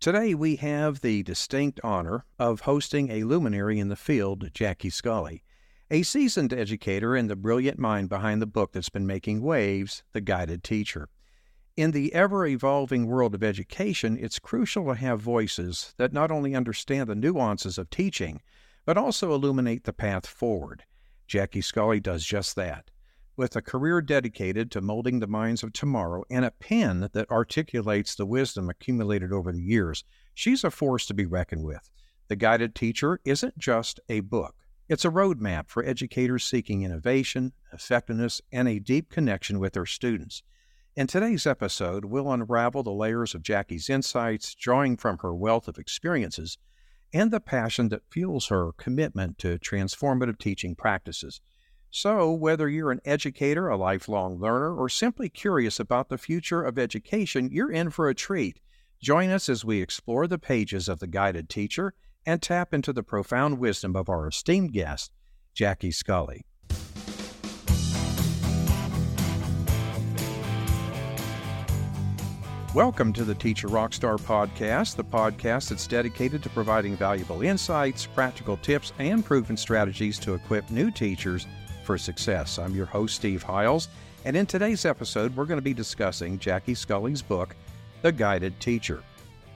Today, we have the distinct honor of hosting a luminary in the field, Jackie Scully, a seasoned educator and the brilliant mind behind the book that's been making waves, The Guided Teacher. In the ever evolving world of education, it's crucial to have voices that not only understand the nuances of teaching, but also illuminate the path forward. Jackie Scully does just that. With a career dedicated to molding the minds of tomorrow and a pen that articulates the wisdom accumulated over the years, she's a force to be reckoned with. The Guided Teacher isn't just a book, it's a roadmap for educators seeking innovation, effectiveness, and a deep connection with their students. In today's episode, we'll unravel the layers of Jackie's insights, drawing from her wealth of experiences and the passion that fuels her commitment to transformative teaching practices. So, whether you're an educator, a lifelong learner, or simply curious about the future of education, you're in for a treat. Join us as we explore the pages of The Guided Teacher and tap into the profound wisdom of our esteemed guest, Jackie Scully. Welcome to the Teacher Rockstar Podcast, the podcast that's dedicated to providing valuable insights, practical tips, and proven strategies to equip new teachers for success. I'm your host, Steve Hiles, and in today's episode, we're going to be discussing Jackie Scully's book, The Guided Teacher.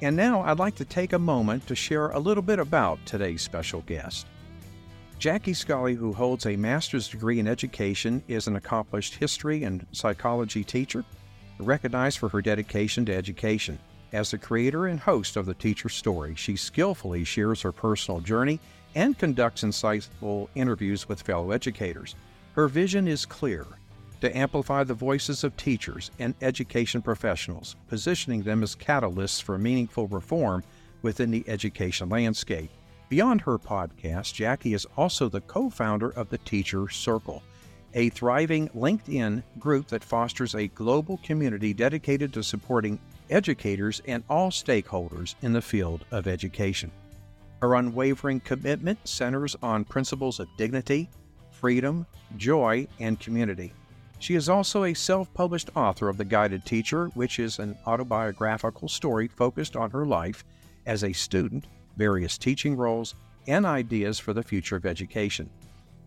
And now I'd like to take a moment to share a little bit about today's special guest. Jackie Scully, who holds a master's degree in education, is an accomplished history and psychology teacher recognized for her dedication to education. As the creator and host of The Teacher Story, she skillfully shares her personal journey and conducts insightful interviews with fellow educators. Her vision is clear to amplify the voices of teachers and education professionals, positioning them as catalysts for meaningful reform within the education landscape. Beyond her podcast, Jackie is also the co founder of the Teacher Circle a thriving LinkedIn group that fosters a global community dedicated to supporting educators and all stakeholders in the field of education. Her unwavering commitment centers on principles of dignity, freedom, joy, and community. She is also a self published author of The Guided Teacher, which is an autobiographical story focused on her life as a student, various teaching roles, and ideas for the future of education.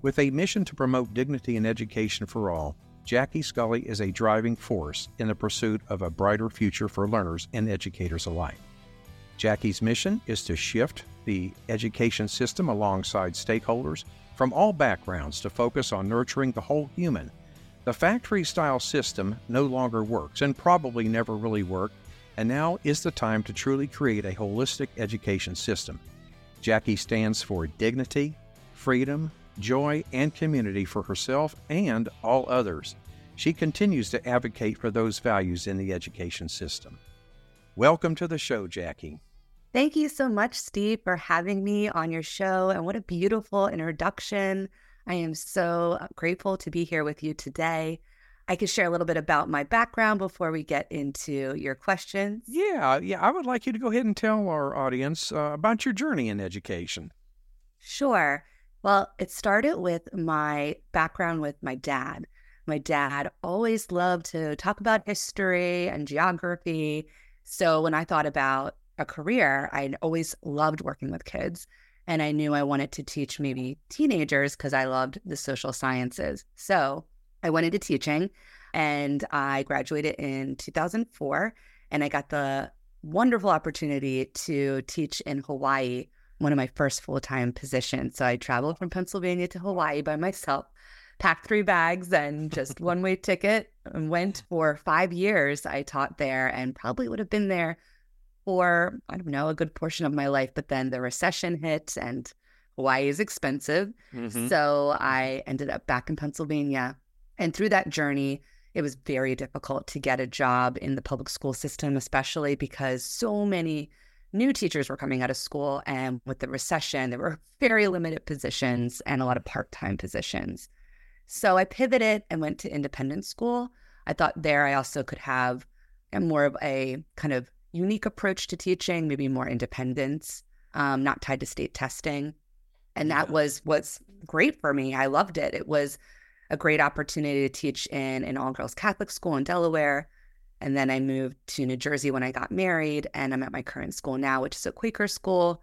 With a mission to promote dignity and education for all, Jackie Scully is a driving force in the pursuit of a brighter future for learners and educators alike. Jackie's mission is to shift the education system alongside stakeholders from all backgrounds to focus on nurturing the whole human. The factory style system no longer works and probably never really worked, and now is the time to truly create a holistic education system. Jackie stands for dignity, freedom, joy, and community for herself and all others. She continues to advocate for those values in the education system. Welcome to the show, Jackie. Thank you so much, Steve, for having me on your show. And what a beautiful introduction. I am so grateful to be here with you today. I could share a little bit about my background before we get into your questions. Yeah, yeah. I would like you to go ahead and tell our audience uh, about your journey in education. Sure. Well, it started with my background with my dad. My dad always loved to talk about history and geography. So when I thought about a career, I always loved working with kids. And I knew I wanted to teach maybe teenagers because I loved the social sciences. So I went into teaching and I graduated in 2004. And I got the wonderful opportunity to teach in Hawaii one of my first full time positions. So I traveled from Pennsylvania to Hawaii by myself, packed three bags and just one way ticket, and went for five years. I taught there and probably would have been there for, I don't know, a good portion of my life. But then the recession hit and Hawaii is expensive. Mm-hmm. So I ended up back in Pennsylvania. And through that journey, it was very difficult to get a job in the public school system, especially because so many new teachers were coming out of school. And with the recession, there were very limited positions and a lot of part time positions. So I pivoted and went to independent school. I thought there I also could have a more of a kind of unique approach to teaching, maybe more independence, um, not tied to state testing. And that was what's great for me. I loved it. It was a great opportunity to teach in an all girls Catholic school in Delaware And then I moved to New Jersey when I got married, and I'm at my current school now, which is a Quaker school,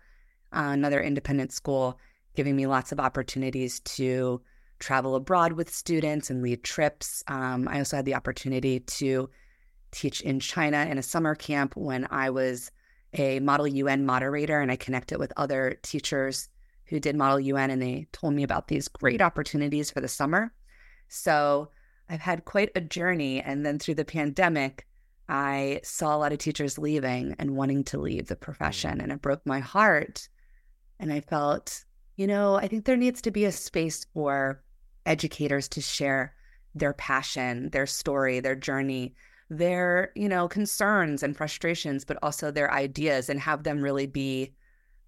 uh, another independent school, giving me lots of opportunities to travel abroad with students and lead trips. Um, I also had the opportunity to teach in China in a summer camp when I was a Model UN moderator, and I connected with other teachers who did Model UN, and they told me about these great opportunities for the summer. So I've had quite a journey. And then through the pandemic, I saw a lot of teachers leaving and wanting to leave the mm. profession, and it broke my heart. And I felt, you know, I think there needs to be a space for educators to share their passion, their story, their journey, their, you know, concerns and frustrations, but also their ideas and have them really be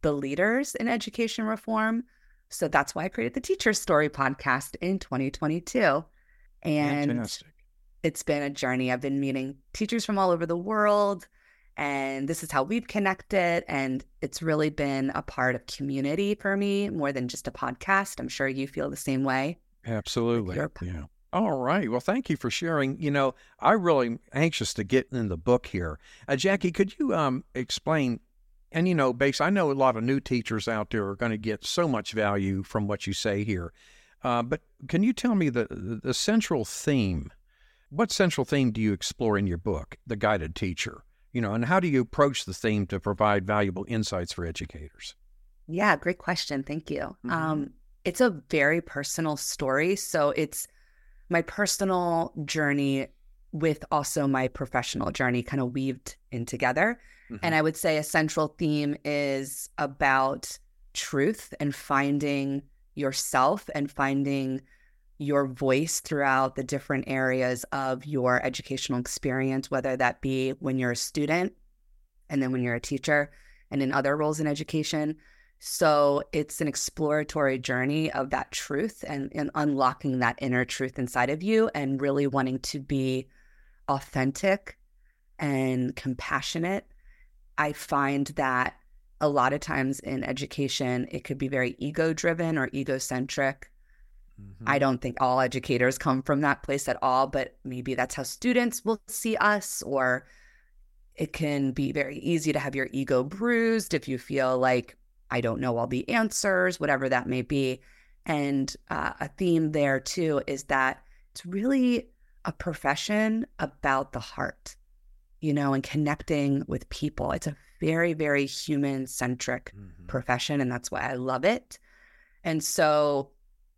the leaders in education reform. So that's why I created the Teacher Story podcast in 2022. And Fantastic. it's been a journey. I've been meeting teachers from all over the world, and this is how we've connected. And it's really been a part of community for me more than just a podcast. I'm sure you feel the same way. Absolutely. Yeah. All right. Well, thank you for sharing. You know, I'm really anxious to get in the book here. Uh, Jackie, could you um, explain? And, you know, base, I know a lot of new teachers out there are going to get so much value from what you say here. Uh, but can you tell me the, the central theme? What central theme do you explore in your book, The Guided Teacher? You know, and how do you approach the theme to provide valuable insights for educators? Yeah, great question. Thank you. Mm-hmm. Um, it's a very personal story. So it's my personal journey with also my professional journey kind of weaved in together. Mm-hmm. And I would say a central theme is about truth and finding yourself and finding your voice throughout the different areas of your educational experience, whether that be when you're a student and then when you're a teacher and in other roles in education. So it's an exploratory journey of that truth and, and unlocking that inner truth inside of you and really wanting to be authentic and compassionate. I find that a lot of times in education, it could be very ego driven or egocentric. Mm-hmm. I don't think all educators come from that place at all, but maybe that's how students will see us, or it can be very easy to have your ego bruised if you feel like I don't know all the answers, whatever that may be. And uh, a theme there too is that it's really a profession about the heart, you know, and connecting with people. It's a very, very human centric mm-hmm. profession. And that's why I love it. And so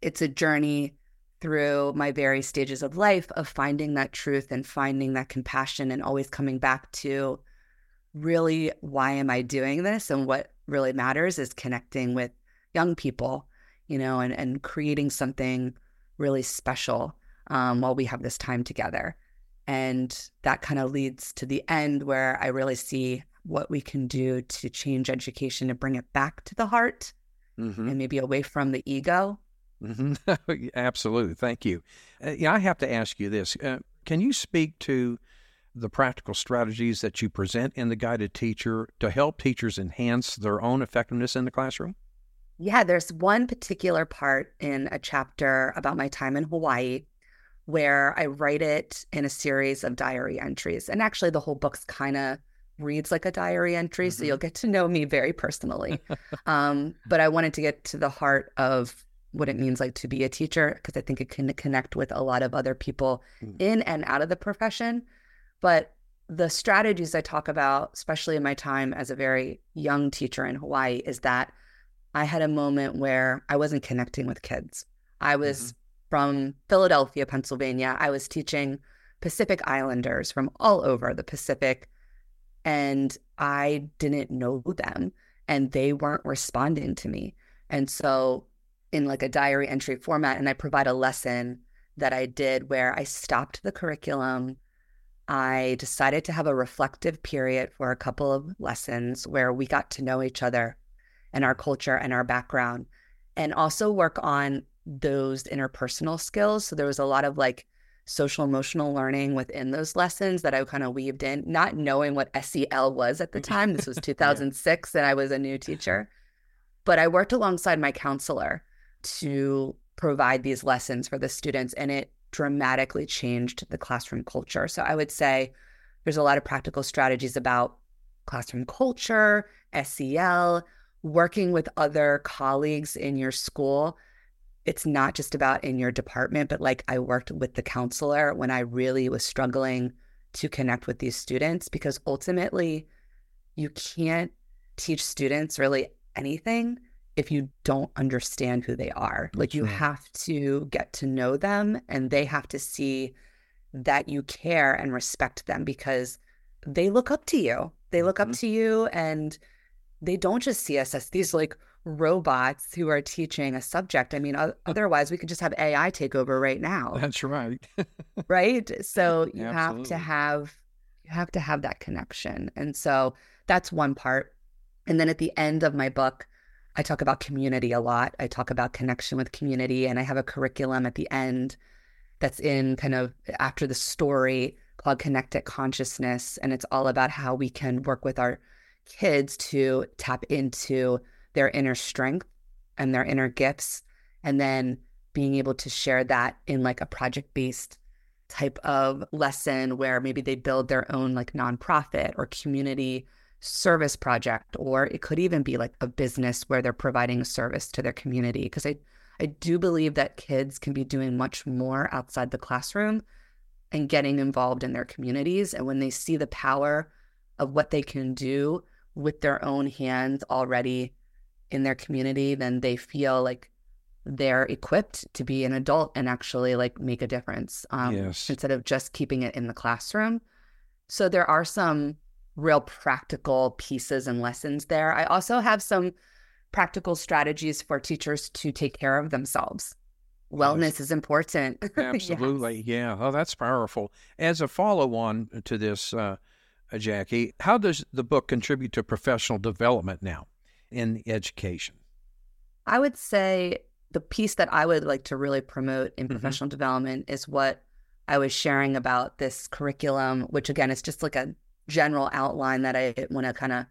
it's a journey through my various stages of life of finding that truth and finding that compassion and always coming back to really why am I doing this? And what really matters is connecting with young people, you know, and, and creating something really special um, while we have this time together. And that kind of leads to the end where I really see what we can do to change education and bring it back to the heart mm-hmm. and maybe away from the ego. Mm-hmm. Absolutely. Thank you. Uh, yeah, I have to ask you this. Uh, can you speak to the practical strategies that you present in the guided teacher to help teachers enhance their own effectiveness in the classroom? Yeah, there's one particular part in a chapter about my time in Hawaii where I write it in a series of diary entries. And actually, the whole book's kind of reads like a diary entry. Mm-hmm. So you'll get to know me very personally. um, but I wanted to get to the heart of what it means like to be a teacher because I think it can connect with a lot of other people mm. in and out of the profession. But the strategies I talk about, especially in my time as a very young teacher in Hawaii, is that I had a moment where I wasn't connecting with kids. I was mm-hmm. from Philadelphia, Pennsylvania. I was teaching Pacific Islanders from all over the Pacific, and I didn't know them, and they weren't responding to me. And so, in like a diary entry format, and I provide a lesson that I did where I stopped the curriculum I decided to have a reflective period for a couple of lessons where we got to know each other and our culture and our background, and also work on those interpersonal skills. So there was a lot of like social emotional learning within those lessons that I kind of weaved in, not knowing what SEL was at the mm-hmm. time. This was 2006 yeah. and I was a new teacher. But I worked alongside my counselor to provide these lessons for the students, and it dramatically changed the classroom culture. So I would say there's a lot of practical strategies about classroom culture, SEL, working with other colleagues in your school. It's not just about in your department, but like I worked with the counselor when I really was struggling to connect with these students because ultimately you can't teach students really anything if you don't understand who they are. Like you have to get to know them and they have to see that you care and respect them because they look up to you. They look mm-hmm. up to you and they don't just see us as these like robots who are teaching a subject. I mean, otherwise we could just have AI take over right now. That's right. right? So you have to have you have to have that connection. And so that's one part. And then at the end of my book, I talk about community a lot. I talk about connection with community, and I have a curriculum at the end that's in kind of after the story called Connected Consciousness. And it's all about how we can work with our kids to tap into their inner strength and their inner gifts. And then being able to share that in like a project based type of lesson where maybe they build their own like nonprofit or community service project, or it could even be like a business where they're providing a service to their community. Because I, I do believe that kids can be doing much more outside the classroom and getting involved in their communities. And when they see the power of what they can do with their own hands already in their community, then they feel like they're equipped to be an adult and actually like make a difference um, yes. instead of just keeping it in the classroom. So there are some real practical pieces and lessons there. I also have some practical strategies for teachers to take care of themselves. Wellness yes. is important. Absolutely. yes. Yeah. Oh, that's powerful. As a follow on to this, uh, Jackie, how does the book contribute to professional development now in education? I would say the piece that I would like to really promote in mm-hmm. professional development is what I was sharing about this curriculum, which again is just like a general outline that I want to kind of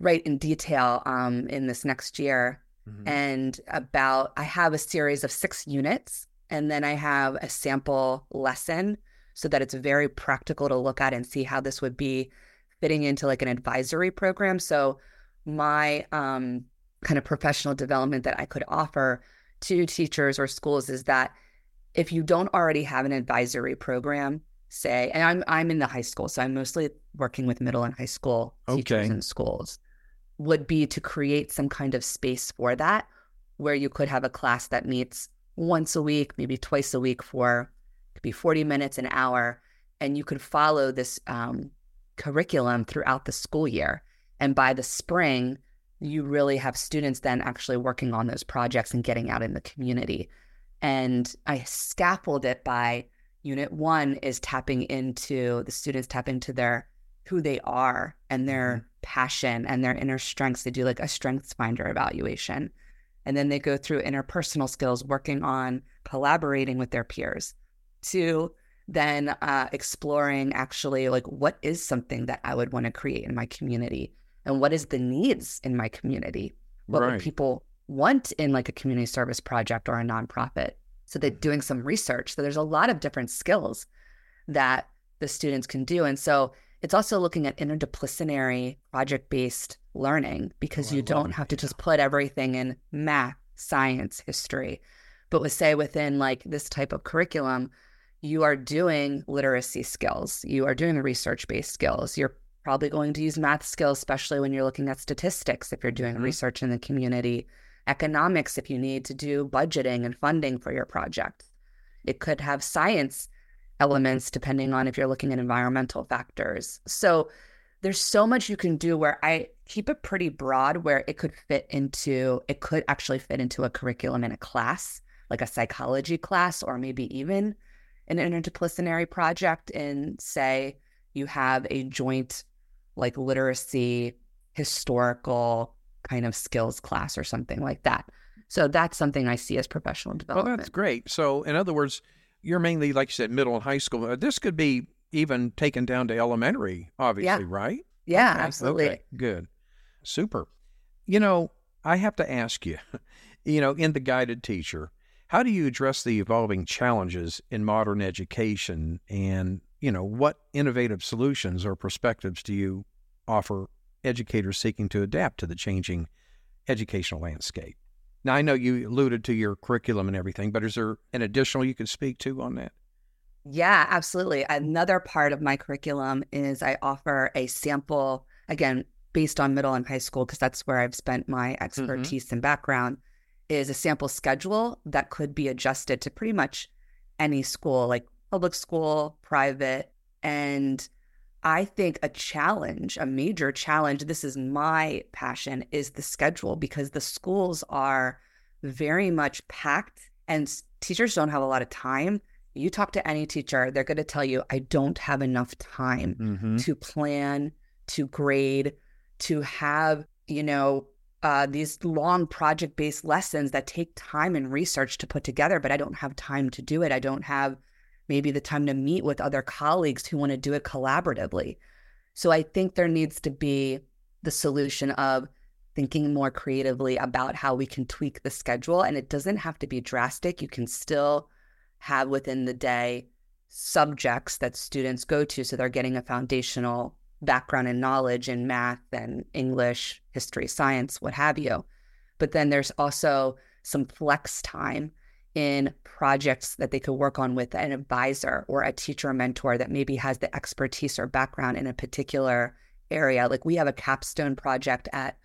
write in detail um, in this next year. Mm-hmm. And about, I have a series of six units, and then I have a sample lesson so that it's very practical to look at and see how this would be fitting into like an advisory program. So, my um, kind of professional development that I could offer to teachers or schools is that if you don't already have an advisory program, say, and I'm I'm in the high school, so I'm mostly working with middle and high school teachers okay. and schools, would be to create some kind of space for that, where you could have a class that meets once a week, maybe twice a week for could be 40 minutes, an hour, and you could follow this um, curriculum throughout the school year. And by the spring, you really have students then actually working on those projects and getting out in the community. And I scaffold it by Unit one is tapping into the students tap into their who they are and their mm-hmm. passion and their inner strengths. They do like a strengths finder evaluation. And then they go through interpersonal skills, working on collaborating with their peers. To then uh, exploring actually like what is something that I would want to create in my community and what is the needs in my community? What right. would people want in like a community service project or a nonprofit? So they're doing some research. So there's a lot of different skills that the students can do. And so it's also looking at interdisciplinary project based learning because oh, you don't have to just put everything in math, science, history. But with say within like this type of curriculum, you are doing literacy skills, you are doing the research based skills. You're probably going to use math skills, especially when you're looking at statistics if you're doing mm-hmm. research in the community economics if you need to do budgeting and funding for your project. It could have science elements depending on if you're looking at environmental factors. So there's so much you can do where I keep it pretty broad where it could fit into it could actually fit into a curriculum in a class, like a psychology class or maybe even an interdisciplinary project in say you have a joint like literacy historical kind of skills class or something like that. So that's something I see as professional oh, development. Well, that's great. So, in other words, you're mainly, like you said, middle and high school. Uh, this could be even taken down to elementary, obviously, yeah. right? Yeah, okay. absolutely. Okay. Good. Super. You know, I have to ask you, you know, in the guided teacher, how do you address the evolving challenges in modern education and you know, what innovative solutions or perspectives do you offer educators seeking to adapt to the changing educational landscape? Now, I know you alluded to your curriculum and everything, but is there an additional you can speak to on that? Yeah, absolutely. Another part of my curriculum is I offer a sample, again, based on middle and high school, because that's where I've spent my mm-hmm. expertise mm-hmm. and background, is a sample schedule that could be adjusted to pretty much any school, like public school, private. And I think a challenge, a major challenge, this is my passion, is the schedule because the schools are very much packed and teachers don't have a lot of time. You talk to any teacher, they're going to tell you, I don't have enough time mm-hmm. to plan, to grade, to have, you know, uh, these long project based lessons that take time and research to put together, but I don't have time to do it. I don't have maybe the time to meet with other colleagues who want to do it collaboratively. So I think there needs to be the solution of thinking more creatively about how we can tweak the schedule. And it doesn't have to be drastic. You can still have within the day subjects that students go to. So they're getting a foundational background and knowledge in math and English, history, science, what have you. But then there's also some flex time in projects that they could work on with an advisor or a teacher or mentor that maybe has the expertise or background in a particular area. Like we have a capstone project at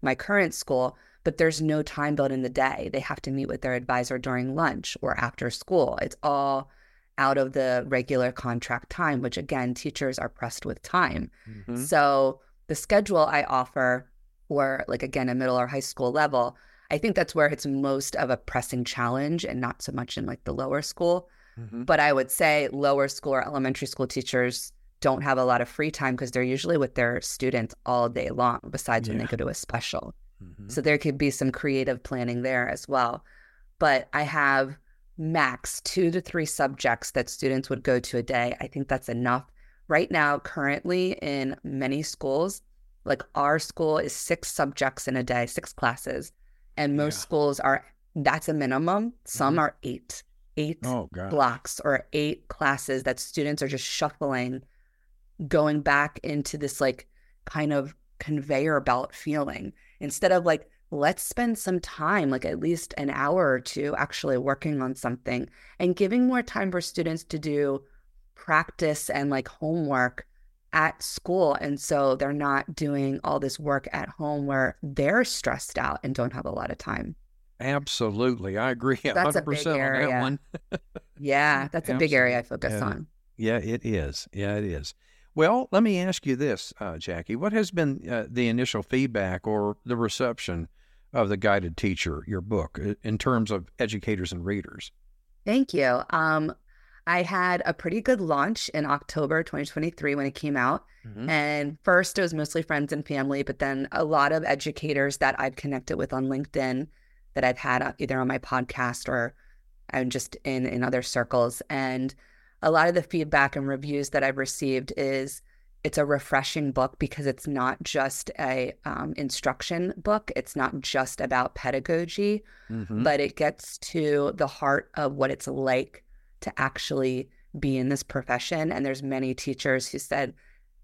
my current school, but there's no time built in the day. They have to meet with their advisor during lunch or after school. It's all out of the regular contract time, which again, teachers are pressed with time. Mm-hmm. So the schedule I offer for like again a middle or high school level I think that's where it's most of a pressing challenge and not so much in like the lower school. Mm-hmm. But I would say lower school or elementary school teachers don't have a lot of free time because they're usually with their students all day long, besides yeah. when they go to a special. Mm-hmm. So there could be some creative planning there as well. But I have max two to three subjects that students would go to a day. I think that's enough. Right now, currently in many schools, like our school is six subjects in a day, six classes and most yeah. schools are that's a minimum. Some mm-hmm. are eight, eight oh, blocks or eight classes that students are just shuffling, going back into this like kind of conveyor belt feeling instead of like let's spend some time, like at least an hour or two, actually working on something and giving more time for students to do practice and like homework at school. And so they're not doing all this work at home where they're stressed out and don't have a lot of time. Absolutely. I agree 100% that's a big area. on that one. yeah, that's a big area I focus yeah. on. Yeah, it is. Yeah, it is. Well, let me ask you this, uh, Jackie. What has been uh, the initial feedback or the reception of the guided teacher, your book, in terms of educators and readers? Thank you. Um, I had a pretty good launch in October 2023 when it came out. Mm-hmm. And first, it was mostly friends and family, but then a lot of educators that I've connected with on LinkedIn that I've had uh, either on my podcast or I'm just in in other circles. And a lot of the feedback and reviews that I've received is it's a refreshing book because it's not just a um, instruction book. It's not just about pedagogy, mm-hmm. but it gets to the heart of what it's like to actually be in this profession. And there's many teachers who said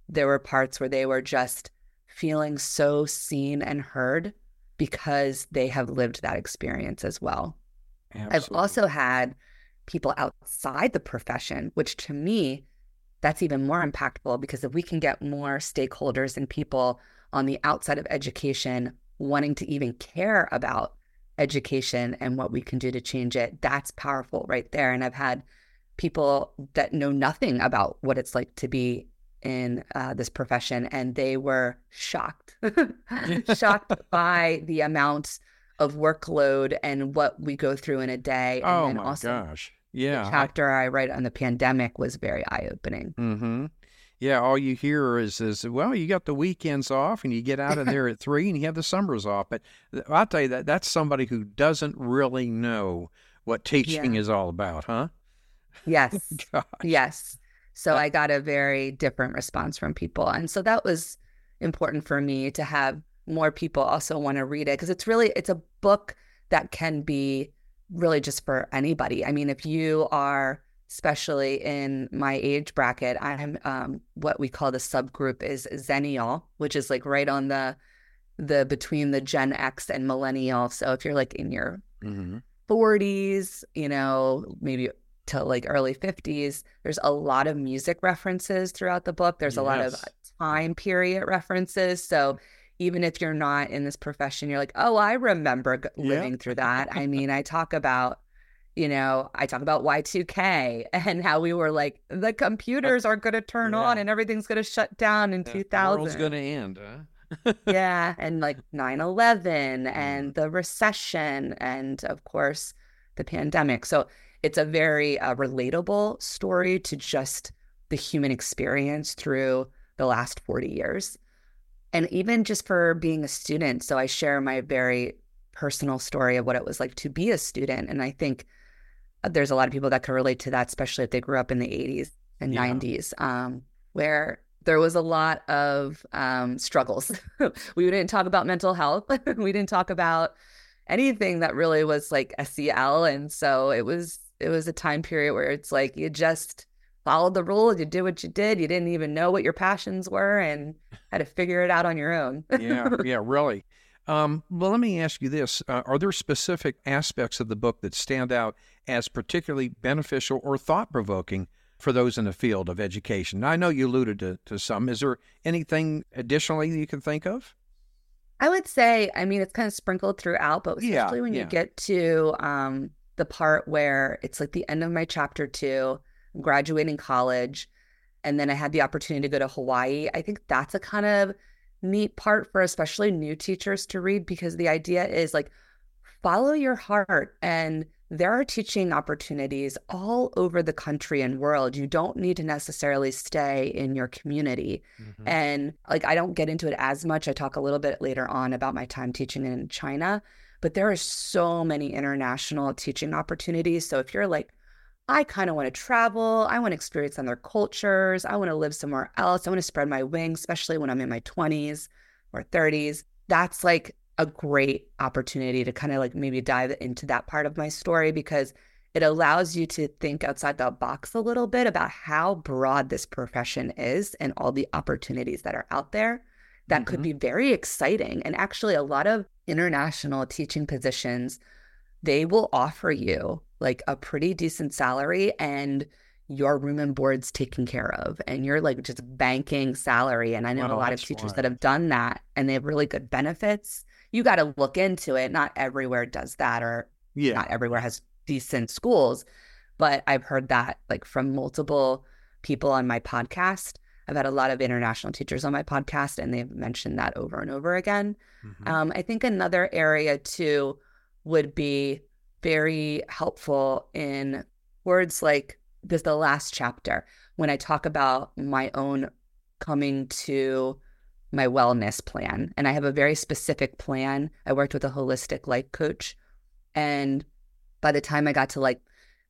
there were parts where they were just feeling so seen and heard because they have lived that experience as well. Absolutely. I've also had people outside the profession, which to me, that's even more impactful because if we can get more stakeholders and people on the outside of education wanting to even care about education and what we can do to change it, that's powerful right there. And I've had people that know nothing about what it's like to be in uh, this profession, and they were shocked, shocked by the amount of workload and what we go through in a day. And oh my also gosh! Yeah, the chapter I, I write on the pandemic was very eye opening. Mm-hmm yeah, all you hear is is well, you got the weekends off and you get out of there at three and you have the summers off. But I'll tell you that that's somebody who doesn't really know what teaching yeah. is all about, huh? Yes. yes. So I got a very different response from people. And so that was important for me to have more people also want to read it because it's really it's a book that can be really just for anybody. I mean, if you are especially in my age bracket. I'm um, what we call the subgroup is Zennial, which is like right on the the between the Gen X and millennial. So if you're like in your mm-hmm. 40s, you know, maybe to like early 50s, there's a lot of music references throughout the book. There's a lot of time period references. So even if you're not in this profession, you're like, oh, I remember living yeah. through that. I mean, I talk about, you know, I talk about Y2K and how we were like, the computers are going to turn yeah. on and everything's going to shut down in yeah. 2000. The world's going to end. Huh? yeah. And like 9 11 and mm-hmm. the recession and, of course, the pandemic. So it's a very uh, relatable story to just the human experience through the last 40 years. And even just for being a student. So I share my very personal story of what it was like to be a student. And I think there's a lot of people that can relate to that, especially if they grew up in the 80s and yeah. 90s, um, where there was a lot of um, struggles. we didn't talk about mental health. we didn't talk about anything that really was like SEL. And so it was it was a time period where it's like you just followed the rules, you did what you did, you didn't even know what your passions were and had to figure it out on your own. yeah, yeah, really. Um, well, let me ask you this: uh, Are there specific aspects of the book that stand out as particularly beneficial or thought-provoking for those in the field of education. Now, I know you alluded to, to some. Is there anything additionally you can think of? I would say, I mean, it's kind of sprinkled throughout, but especially yeah, when yeah. you get to um, the part where it's like the end of my chapter two, I'm graduating college, and then I had the opportunity to go to Hawaii. I think that's a kind of neat part for especially new teachers to read because the idea is like follow your heart and there are teaching opportunities all over the country and world. You don't need to necessarily stay in your community. Mm-hmm. And like, I don't get into it as much. I talk a little bit later on about my time teaching in China, but there are so many international teaching opportunities. So if you're like, I kind of want to travel, I want to experience other cultures, I want to live somewhere else, I want to spread my wings, especially when I'm in my 20s or 30s. That's like a great opportunity to kind of like maybe dive into that part of my story because it allows you to think outside the box a little bit about how broad this profession is and all the opportunities that are out there that mm-hmm. could be very exciting. And actually, a lot of international teaching positions, they will offer you like a pretty decent salary and your room and board's taken care of and you're like just banking salary. And I know well, a lot of teachers that have done that and they have really good benefits you got to look into it. Not everywhere does that, or yeah. not everywhere has decent schools. But I've heard that like from multiple people on my podcast. I've had a lot of international teachers on my podcast, and they've mentioned that over and over again. Mm-hmm. Um, I think another area too would be very helpful in words like this the last chapter when I talk about my own coming to my wellness plan. And I have a very specific plan. I worked with a holistic life coach. And by the time I got to like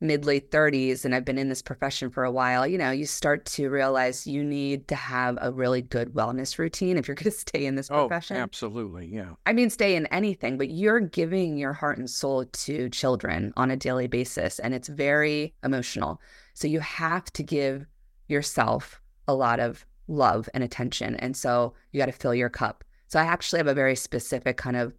mid late 30s and I've been in this profession for a while, you know, you start to realize you need to have a really good wellness routine if you're going to stay in this profession. oh, profession. Absolutely. Yeah. I mean, stay in anything, but you're giving your heart and soul to children on a daily basis. And it's very emotional. So you have to give yourself a lot of love and attention. And so you got to fill your cup. So I actually have a very specific kind of,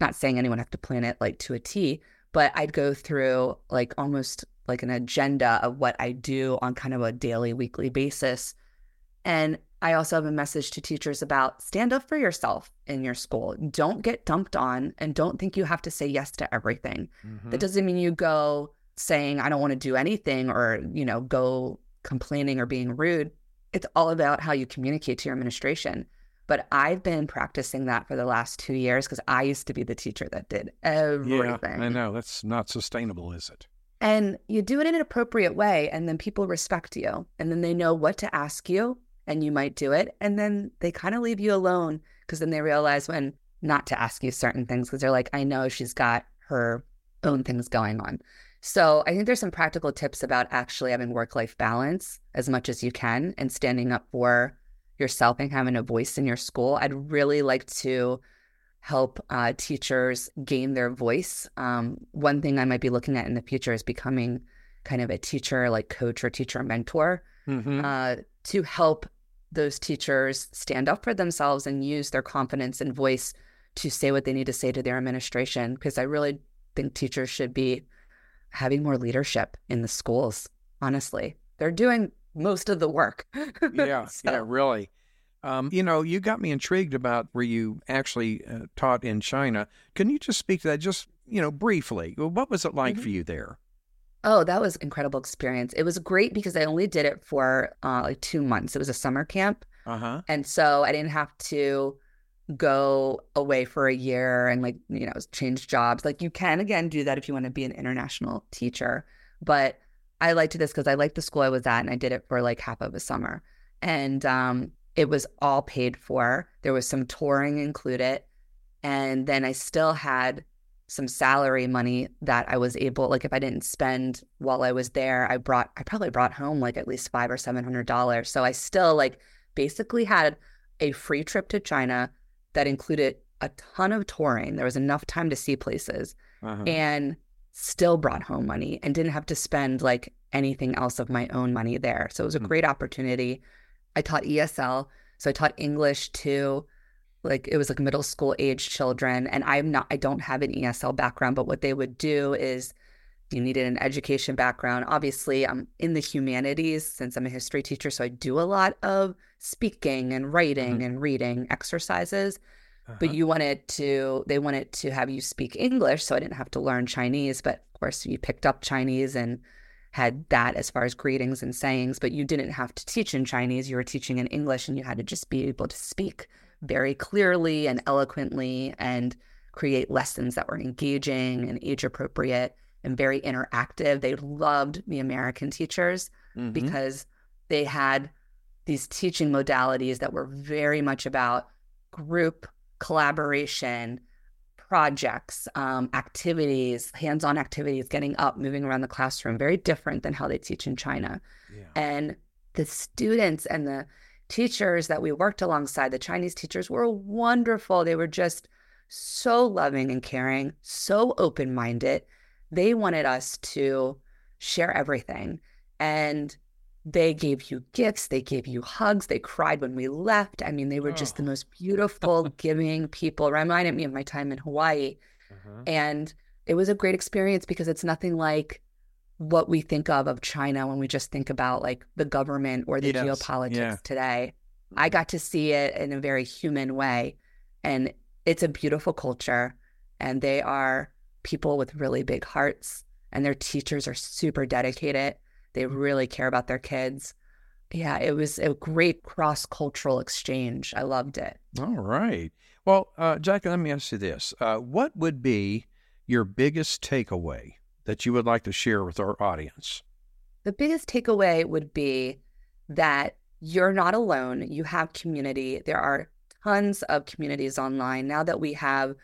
not saying anyone have to plan it like to a T, but I'd go through like almost like an agenda of what I do on kind of a daily, weekly basis. And I also have a message to teachers about stand up for yourself in your school. Don't get dumped on and don't think you have to say yes to everything. Mm-hmm. That doesn't mean you go saying, I don't want to do anything or, you know, go complaining or being rude it's all about how you communicate to your administration. But I've been practicing that for the last two years because I used to be the teacher that did everything. Yeah, I know. That's not sustainable, is it? And you do it in an appropriate way, and then people respect you, and then they know what to ask you, and you might do it. And then they kind of leave you alone because then they realize when not to ask you certain things because they're like, I know she's got her own things going on. So I think there's some practical tips about actually having work life balance as much as you can and standing up for yourself and having a voice in your school. I'd really like to help uh, teachers gain their voice. Um, one thing I might be looking at in the future is becoming kind of a teacher, like coach or teacher mentor, Mhm. uh, to help those teachers stand up for themselves and use their confidence and voice to say what they need to say to their administration. Because I really think teachers should be having more leadership in the schools. Honestly, they're doing most of the work. yeah, So- yeah, really. Um, you know, you got me intrigued about where you actually uh, taught in China. Can you just speak to that, just you know, briefly? What was it like Mhm. for you there? Oh, that was an incredible experience. It was great because I only did it for uh, like two months. It was a summer camp. Uh huh. And so I didn't have to go away for a year and like, you know, change jobs. Like you can again do that if you want to be an international teacher. But I liked this because I liked the school I was at and I did it for like half of a summer. And um, it was all paid for. There was some touring included. And then I still had some salary money that I was able, like if I didn't spend while I was there, I brought, I probably brought home like at least five or seven hundred dollars. So I still like basically had a free trip to China that included a ton of touring. There was enough time to see places Uh-huh. and still brought home money and didn't have to spend like anything else of my own money there. So it was a Hmm. great opportunity. I taught ESL, so I taught English to like it was like middle school age children and I'm not I don't have an ESL background, but what they would do is you needed an education background. Obviously, I'm in the humanities since I'm a history teacher, so I do a lot of speaking and writing Mhm. and reading exercises Uh-huh. but you wanted to they wanted to have you speak english so i didn't have to learn chinese but of course you picked up chinese and had that as far as greetings and sayings but you didn't have to teach in chinese you were teaching in english and you had to just be able to speak very clearly and eloquently and create lessons that were engaging and age appropriate and very interactive they loved the american teachers Mhm. because they had these teaching modalities that were very much about group collaboration, projects, um, activities, hands on activities, getting up, moving around the classroom, very different than how they teach in China. yeah. And the students and the teachers that we worked alongside, the Chinese teachers, were wonderful. They were just so loving and caring, so open minded. They wanted us to share everything. And they gave you gifts, they gave you hugs, they cried when we left. I mean, they were just the Oh. most beautiful, giving people. Reminded me of my time in Hawaii. Uh-huh. And it was a great experience because it's nothing like what we think of of China when we just think about like the government or the Yes, geopolitics yeah. today. I got to see it in a very human way. And it's a beautiful culture. And they are people with really big hearts. And their teachers are super dedicated. They really care about their kids. Yeah, it was a great cross cultural exchange. I loved it. All right. Well, uh, Jackie, let me ask you this: uh, What would be your biggest takeaway that you would like to share with our audience? The biggest takeaway would be that you're not alone. You have community. There are tons of communities online now that we have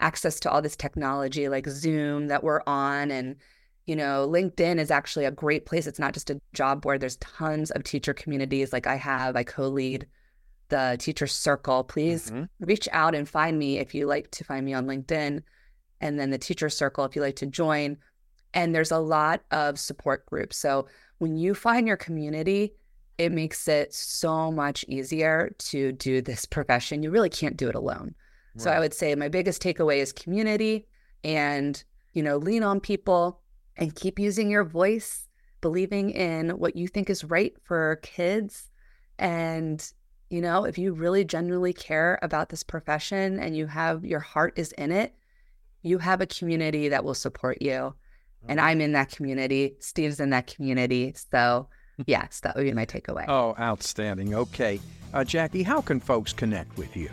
access to all this technology like Zoom that we're on and you know, LinkedIn is actually a great place. It's not just a job board. There's tons of teacher communities like I have. I co-lead the teacher circle. Please Mhm. reach out and find me if you like to find me on LinkedIn and then the teacher circle if you like to join. And there's a lot of support groups. So when you find your community, it makes it so much easier to do this profession. You really can't do it alone. So I would say my biggest takeaway is community and, you know, lean on people and keep using your voice, believing in what you think is right for kids. And, you know, if you really genuinely care about this profession and you have your heart is in it, you have a community that will support you. And I'm in that community. Steve's in that community. So, yes, that would be my takeaway. Oh, outstanding. Okay. Uh, Jackie, how can folks connect with you?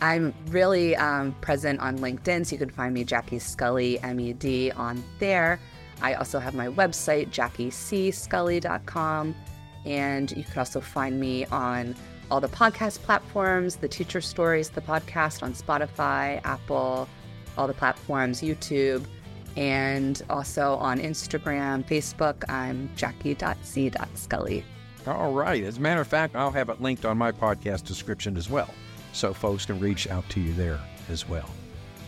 I'm really um, present on LinkedIn, so you can find me Jackie Scully MED on there. I also have my website, jackiescully.com, and you can also find me on all the podcast platforms, the Teacher Stories, the podcast on Spotify, Apple, all the platforms, YouTube, and also on Instagram, Facebook. I'm jackie.c.scully. All right. As a matter of fact, I'll have it linked on my podcast description as well, so folks can reach out to you there as well.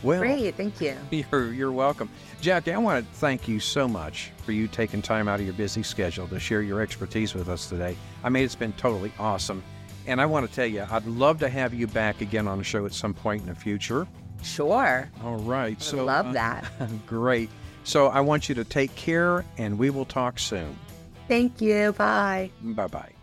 Well, Great, thank you. You're, you're welcome. Jackie, I want to thank you so much for you taking time out of your busy schedule to share your expertise with us today. I mean, it's been totally awesome. And I want to tell you, I'd love to have you back again on the show at some point in the future. Sure. All right. I So love uh, that. great. So I want you to take care and we will talk soon. Thank you. Bye. Bye bye.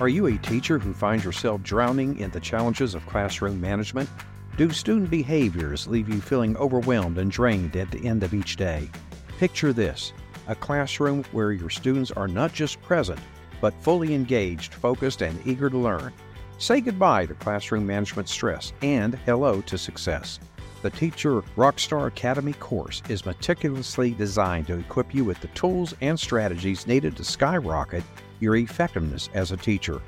Are you a teacher who finds yourself drowning in the challenges of classroom management? Do student behaviors leave you feeling overwhelmed and drained at the end of each day? Picture this a classroom where your students are not just present, but fully engaged, focused, and eager to learn. Say goodbye to classroom management stress and hello to success. The Teacher Rockstar Academy course is meticulously designed to equip you with the tools and strategies needed to skyrocket your effectiveness as a teacher.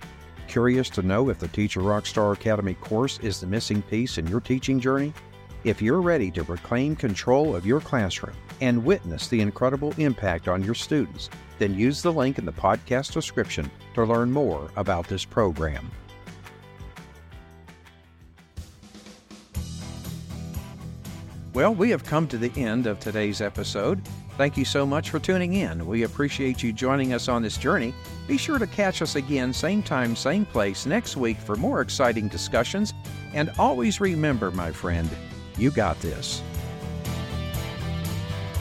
Curious to know if the Teacher Rockstar Academy course is the missing piece in your teaching journey? If you're ready to reclaim control of your classroom and witness the incredible impact on your students, then use the link in the podcast description to learn more about this program. Well, we have come to the end of today's episode. Thank you so much for tuning in. We appreciate you joining us on this journey. Be sure to catch us again, same time, same place, next week for more exciting discussions. And always remember, my friend, you got this.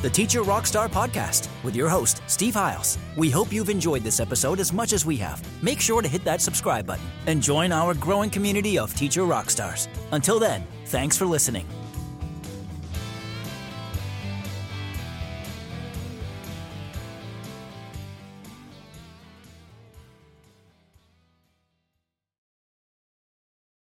The Teacher Rockstar Podcast with your host, Steve Hiles. We hope you've enjoyed this episode as much as we have. Make sure to hit that subscribe button and join our growing community of teacher rockstars. Until then, thanks for listening.